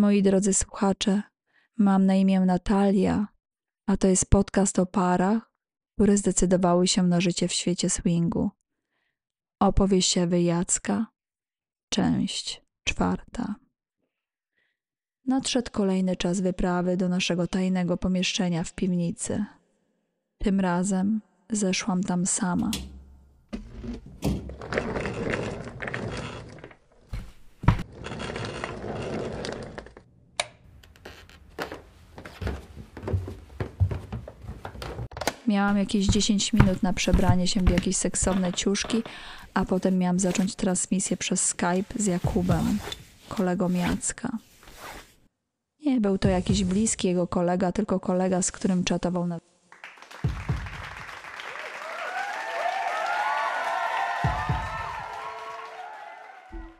Moi drodzy słuchacze, mam na imię Natalia, a to jest podcast o parach, które zdecydowały się na życie w świecie swingu. Opowieść Ewy Jacka, część czwarta. Nadszedł kolejny czas wyprawy do naszego tajnego pomieszczenia w piwnicy. Tym razem zeszłam tam sama. Miałam jakieś 10 minut na przebranie się w jakieś seksowne ciuszki, a potem miałam zacząć transmisję przez Skype z Jakubem, kolegą Jacka. Nie był to jakiś bliski jego kolega, tylko kolega, z którym czatował na.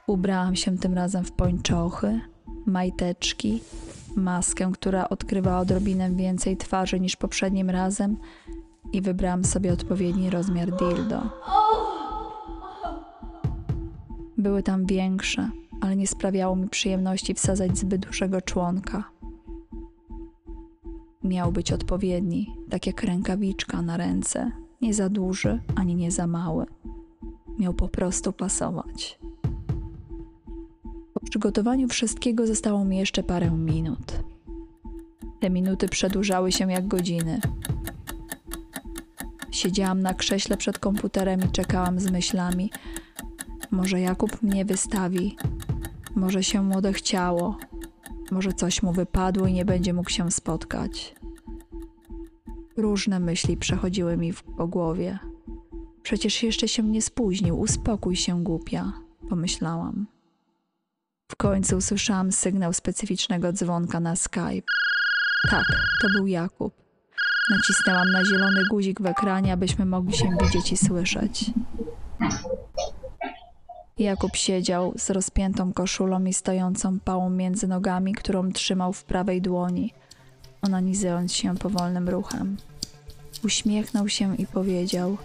Ubrałam się tym razem w pończochy, majteczki, maskę, która odkrywała odrobinę więcej twarzy niż poprzednim razem i wybrałam sobie odpowiedni rozmiar dildo. Były tam większe, ale nie sprawiało mi przyjemności wsadzać zbyt dużego członka. Miał być odpowiedni, tak jak rękawiczka na ręce, nie za duży ani nie za mały. Miał po prostu pasować. Po przygotowaniu wszystkiego zostało mi jeszcze parę minut. Te minuty przedłużały się jak godziny. Siedziałam na krześle przed komputerem i czekałam z myślami. Może Jakub mnie wystawi, może się mu odechciało, może coś mu wypadło i nie będzie mógł się spotkać. Różne myśli przechodziły mi w- po głowie. Przecież jeszcze się nie spóźnił, uspokój się, głupia, pomyślałam. W końcu usłyszałam sygnał specyficznego dzwonka na Skype. Tak, to był Jakub. Nacisnęłam na zielony guzik w ekranie, abyśmy mogli się widzieć i słyszeć. Jakub siedział z rozpiętą koszulą i stojącą pałą między nogami, którą trzymał w prawej dłoni, onanizując się powolnym ruchem. Uśmiechnął się i powiedział: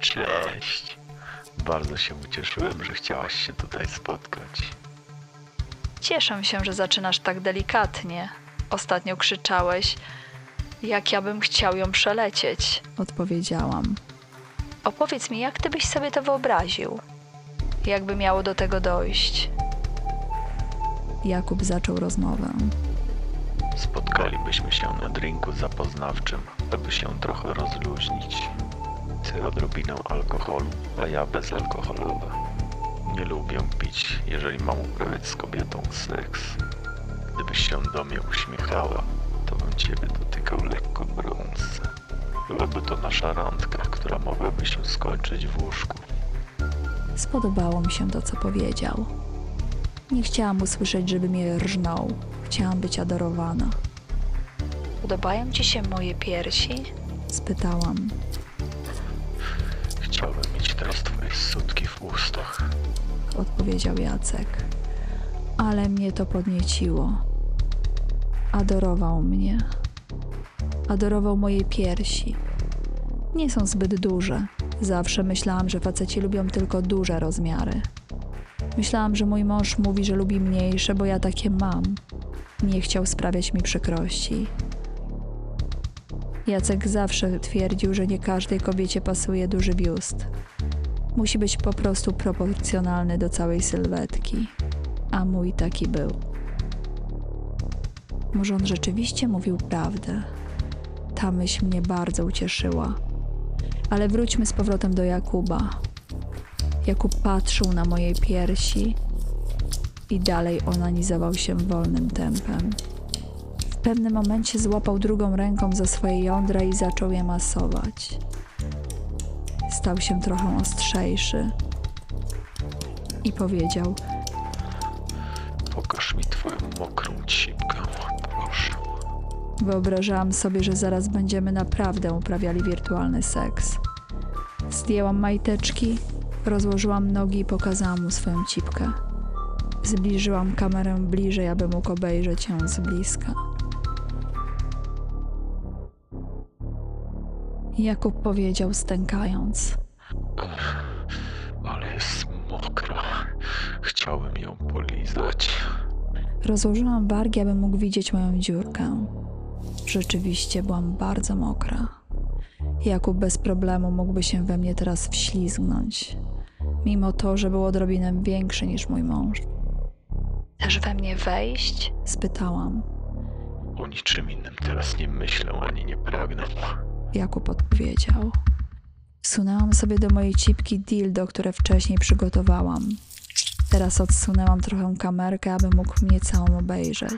Cześć. Bardzo się ucieszyłem, że chciałaś się tutaj spotkać. Cieszę się, że zaczynasz tak delikatnie. Ostatnio krzyczałeś, jak ja bym chciał ją przelecieć. Odpowiedziałam. Opowiedz mi, jak ty byś sobie to wyobraził? Jakby miało do tego dojść? Jakub zaczął rozmowę. Spotkalibyśmy się na drinku zapoznawczym, aby się trochę rozluźnić. Ty odrobiną alkoholu, a ja bezalkoholowe. Nie lubię pić, jeżeli mam uprawiać z kobietą seks. Gdybyś się do mnie uśmiechała, to bym ciebie dotykał lekko brązce. Byłaby to nasza randka, która mogłaby się skończyć w łóżku. Spodobało mi się to, co powiedział. Nie chciałam usłyszeć, żeby mnie rżnął. Chciałam być adorowana. Podobają ci się moje piersi? Spytałam. Chciałbym mieć teraz twoje sutki w ustach. odpowiedział Jacek. Ale mnie to podnieciło. Adorował mnie. Adorował moje piersi. Nie są zbyt duże. Zawsze myślałam, że faceci lubią tylko duże rozmiary. Myślałam, że mój mąż mówi, że lubi mniejsze, bo ja takie mam. Nie chciał sprawiać mi przykrości. Jacek zawsze twierdził, że nie każdej kobiecie pasuje duży biust. Musi być po prostu proporcjonalny do całej sylwetki. A mój taki był. Może on rzeczywiście mówił prawdę. Ta myśl mnie bardzo ucieszyła. Ale wróćmy z powrotem do Jakuba. Jakub patrzył na moje piersi i dalej onanizował się wolnym tempem. W pewnym momencie złapał drugą ręką za swoje jądra i zaczął je masować. Stał się trochę ostrzejszy i powiedział: Pokaż mi twoją mokrą cipkę. Wyobrażałam sobie, że zaraz będziemy naprawdę uprawiali wirtualny seks. Zdjęłam majteczki, rozłożyłam nogi i pokazałam mu swoją cipkę. Zbliżyłam kamerę bliżej, aby mógł obejrzeć ją z bliska. Jakub powiedział, stękając. Ale jest mokra. Chciałbym ją polizać. Rozłożyłam wargi, aby mógł widzieć moją dziurkę. Rzeczywiście byłam bardzo mokra. Jakub bez problemu mógłby się we mnie teraz wślizgnąć, mimo to, że był odrobinę większy niż mój mąż. Chcesz we mnie wejść? spytałam. O niczym innym teraz nie myślę ani nie pragnę. Jakub odpowiedział. Wsunęłam sobie do mojej cipki dildo, które wcześniej przygotowałam. Teraz odsunęłam trochę kamerkę, aby mógł mnie całą obejrzeć.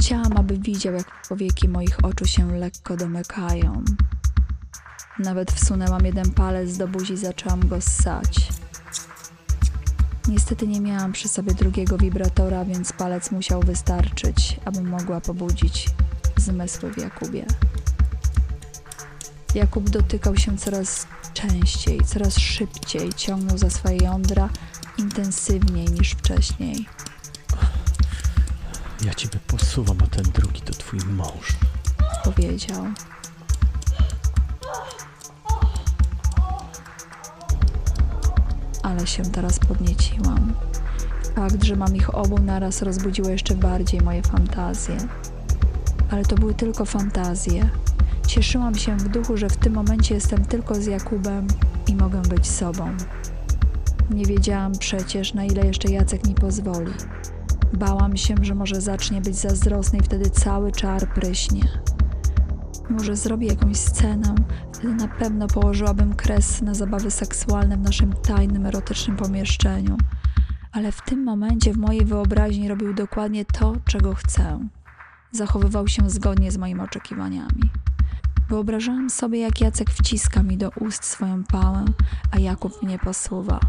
Chciałam, aby widział, jak powieki moich oczu się lekko domykają. Nawet wsunęłam jeden palec do buzi i zaczęłam go ssać. Niestety nie miałam przy sobie drugiego wibratora, więc palec musiał wystarczyć, aby mogła pobudzić zmysły w Jakubie. Jakub dotykał się coraz częściej, coraz szybciej, ciągnął za swoje jądra intensywniej niż wcześniej. Ja ciebie posuwam, a ten drugi to twój mąż. Powiedział. Ale się teraz podnieciłam. Fakt, że mam ich obu naraz rozbudziło jeszcze bardziej moje fantazje. Ale to były tylko fantazje. Cieszyłam się w duchu, że w tym momencie jestem tylko z Jakubem i mogę być sobą. Nie wiedziałam przecież, na ile jeszcze Jacek mi pozwoli. Bałam się, że może zacznie być zazdrosny i wtedy cały czar pryśnie. Może zrobię jakąś scenę, wtedy na pewno położyłabym kres na zabawy seksualne w naszym tajnym, erotycznym pomieszczeniu. Ale w tym momencie w mojej wyobraźni robił dokładnie to, czego chcę. Zachowywał się zgodnie z moimi oczekiwaniami. Wyobrażałam sobie, jak Jacek wciska mi do ust swoją pałę, a Jakub mnie posuwa.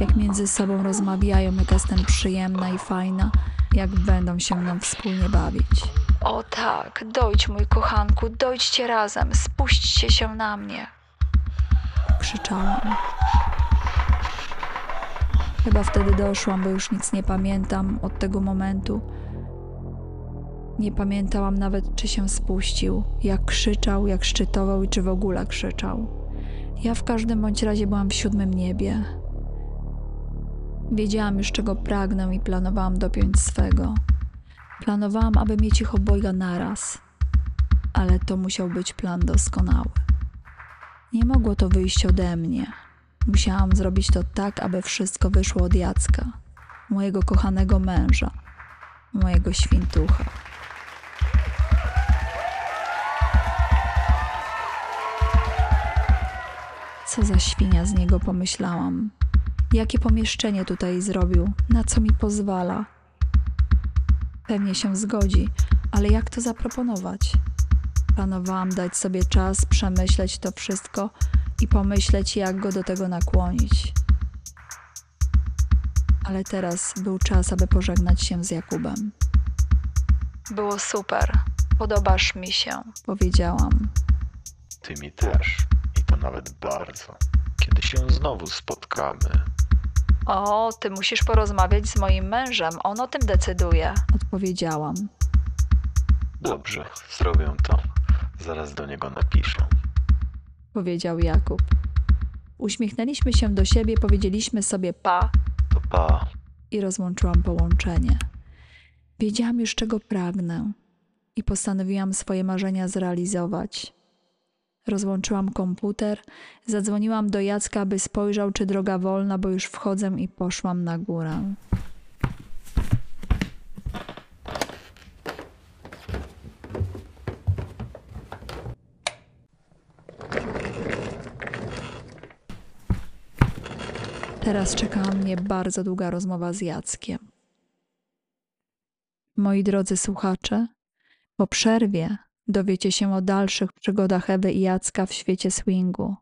Jak między sobą rozmawiają, jak jestem przyjemna i fajna, jak będą się mną wspólnie bawić. O tak, dojdź mój kochanku, dojdźcie razem, spuśćcie się na mnie. Krzyczałam. Chyba wtedy doszłam, bo już nic nie pamiętam od tego momentu. Nie pamiętałam nawet, czy się spuścił, jak krzyczał, jak szczytował i czy w ogóle krzyczał. Ja w każdym bądź razie byłam w siódmym niebie. Wiedziałam już, czego pragnę i planowałam dopiąć swego. Planowałam, aby mieć ich obojga naraz, ale to musiał być plan doskonały. Nie mogło to wyjść ode mnie. Musiałam zrobić to tak, aby wszystko wyszło od Jacka, mojego kochanego męża, mojego świntucha. Co za świnia z niego pomyślałam. Jakie pomieszczenie tutaj zrobił, na co mi pozwala. Pewnie się zgodzi, ale jak to zaproponować? Planowałam dać sobie czas, przemyśleć to wszystko i pomyśleć, jak go do tego nakłonić. Ale teraz był czas, aby pożegnać się z Jakubem. Było super. Podobasz mi się, powiedziałam. Ty mi też. I to nawet bardzo. Kiedy się znowu spotkamy, O, ty musisz porozmawiać z moim mężem, on o tym decyduje, odpowiedziałam. dobrze, zrobię to. Zaraz do niego napiszę. Powiedział Jakub. Uśmiechnęliśmy się do siebie, powiedzieliśmy sobie pa To pa. i rozłączyłam połączenie. Wiedziałam już, czego pragnę i postanowiłam swoje marzenia zrealizować. Rozłączyłam komputer, zadzwoniłam do Jacka, aby spojrzał, czy droga wolna, bo już wchodzę i poszłam na górę. Teraz czekała mnie bardzo długa rozmowa z Jackiem. Moi drodzy słuchacze, po przerwie dowiecie się o dalszych przygodach Ewy i Jacka w świecie swingu.